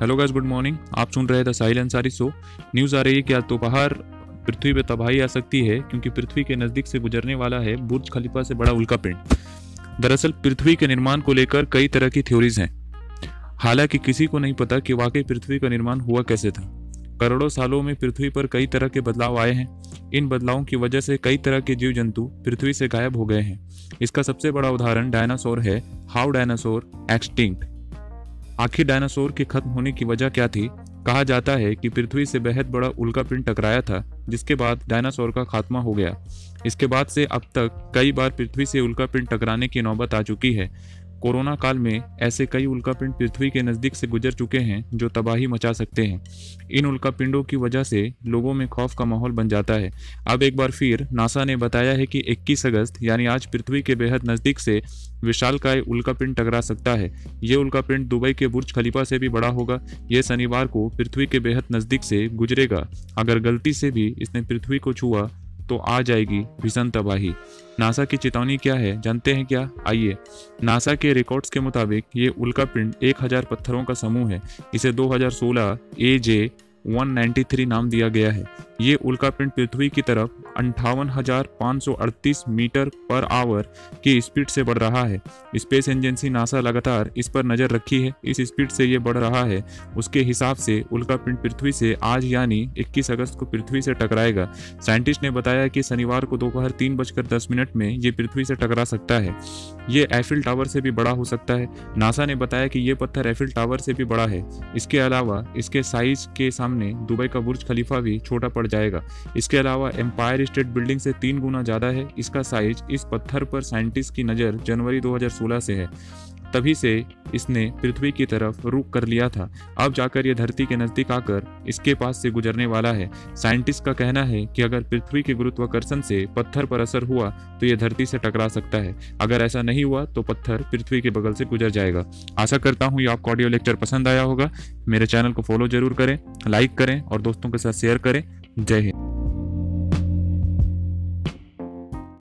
Hello guys good morning आप सुन रहे थे साहिल अंसारी शो न्यूज़ आ रही है कि आज दोपहर पृथ्वी पर तबाही आ सकती है, क्योंकि पृथ्वी के नज़दीक से गुजरने वाला है बुर्ज खलीफा से बड़ा उल्का पिंड। दरअसल, पृथ्वी के निर्माण को लेकर कई तरह की थ्योरीज हैं। हालाँकि किसी को नहीं पता कि वाकई पृथ्वी का निर्माण हुआ कैसे था। करोड़ों सालों में पृथ्वी पर कई तरह के बदलाव आए हैं। इन बदलावों की वजह से कई तरह के जीव जंतु पृथ्वी से गायब हो गए हैं। इसका सबसे बड़ा उदाहरण डायनासोर है, हाउ डायनासोर एक्सटिंक्ट। आखिर डायनासोर के खत्म होने की वजह क्या थी? कहा जाता है कि पृथ्वी से बेहद बड़ा उल्का पिंड टकराया था, जिसके बाद डायनासोर का खात्मा हो गया। इसके बाद से अब तक कई बार पृथ्वी से उल्का पिंड टकराने की नौबत आ चुकी है। कोरोना काल में ऐसे कई उल्कापिंड पृथ्वी के नज़दीक से गुजर चुके हैं जो तबाही मचा सकते हैं। इन उल्कापिंडों की वजह से लोगों में खौफ का माहौल बन जाता है। अब एक बार फिर नासा ने बताया है कि 21 अगस्त, यानी आज पृथ्वी के बेहद नज़दीक से विशालकाय उल्कापिंड टकरा सकता है। ये उल्कापिंड दुबई के बुर्ज खलीफा से भी बड़ा होगा। ये शनिवार को पृथ्वी के बेहद नज़दीक से गुजरेगा। अगर गलती से भी इसने पृथ्वी को छुआ तो आ जाएगी भीषण तबाही। नासा की चेतावनी क्या है, जानते हैं क्या? आइए। नासा के रिकॉर्ड्स के मुताबिक ये उल्का पिंड एक हज़ार पत्थरों का समूह है। इसे 2016 ए जे 193 नाम दिया गया है। ये उल्कापिंड पृथ्वी की तरफ़ अंठावन मीटर पर आवर की स्पीड से बढ़ रहा है। स्पेस एजेंसी नासा लगातार इस पर नज़र रखी है। इस स्पीड से ये बढ़ रहा है। उसके हिसाब से उल्कापिंड पृथ्वी से आज यानी 21 अगस्त को पृथ्वी से टकराएगा। साइंटिस्ट ने बताया कि शनिवार को दोपहर तीन बजकर दस मिनट में ये पृथ्वी से टकरा सकता है। ये एफिल टावर से भी बड़ा हो सकता है। नासा ने बताया कि ये पत्थर एफिल टावर से भी बड़ा है। इसके अलावा इसके साइज़ के सामने दुबई का बुर्ज खलीफा भी छोटा पड़ जाएगा। इसके अलावा एम्पायर स्टेट बिल्डिंग से तीन गुना ज़्यादा है। इसका साइज़ इस पत्थर पर साइंटिस्ट की नज़र जनवरी 2016 से है। तभी से इसने पृथ्वी की तरफ़ रुक कर लिया था। अब जाकर यह धरती के नज़दीक आकर इसके पास से गुजरने वाला है। साइंटिस्ट का कहना है कि अगर पृथ्वी के गुरुत्वाकर्षण से पत्थर पर असर हुआ तो यह धरती से टकरा सकता है। अगर ऐसा नहीं हुआ तो पत्थर पृथ्वी के बगल से गुजर जाएगा। आशा करता हूँ ये आपको ऑडियो लेक्चर पसंद आया होगा। मेरे चैनल को फॉलो ज़रूर करें लाइक करें और दोस्तों के साथ शेयर करें। जय हिंद।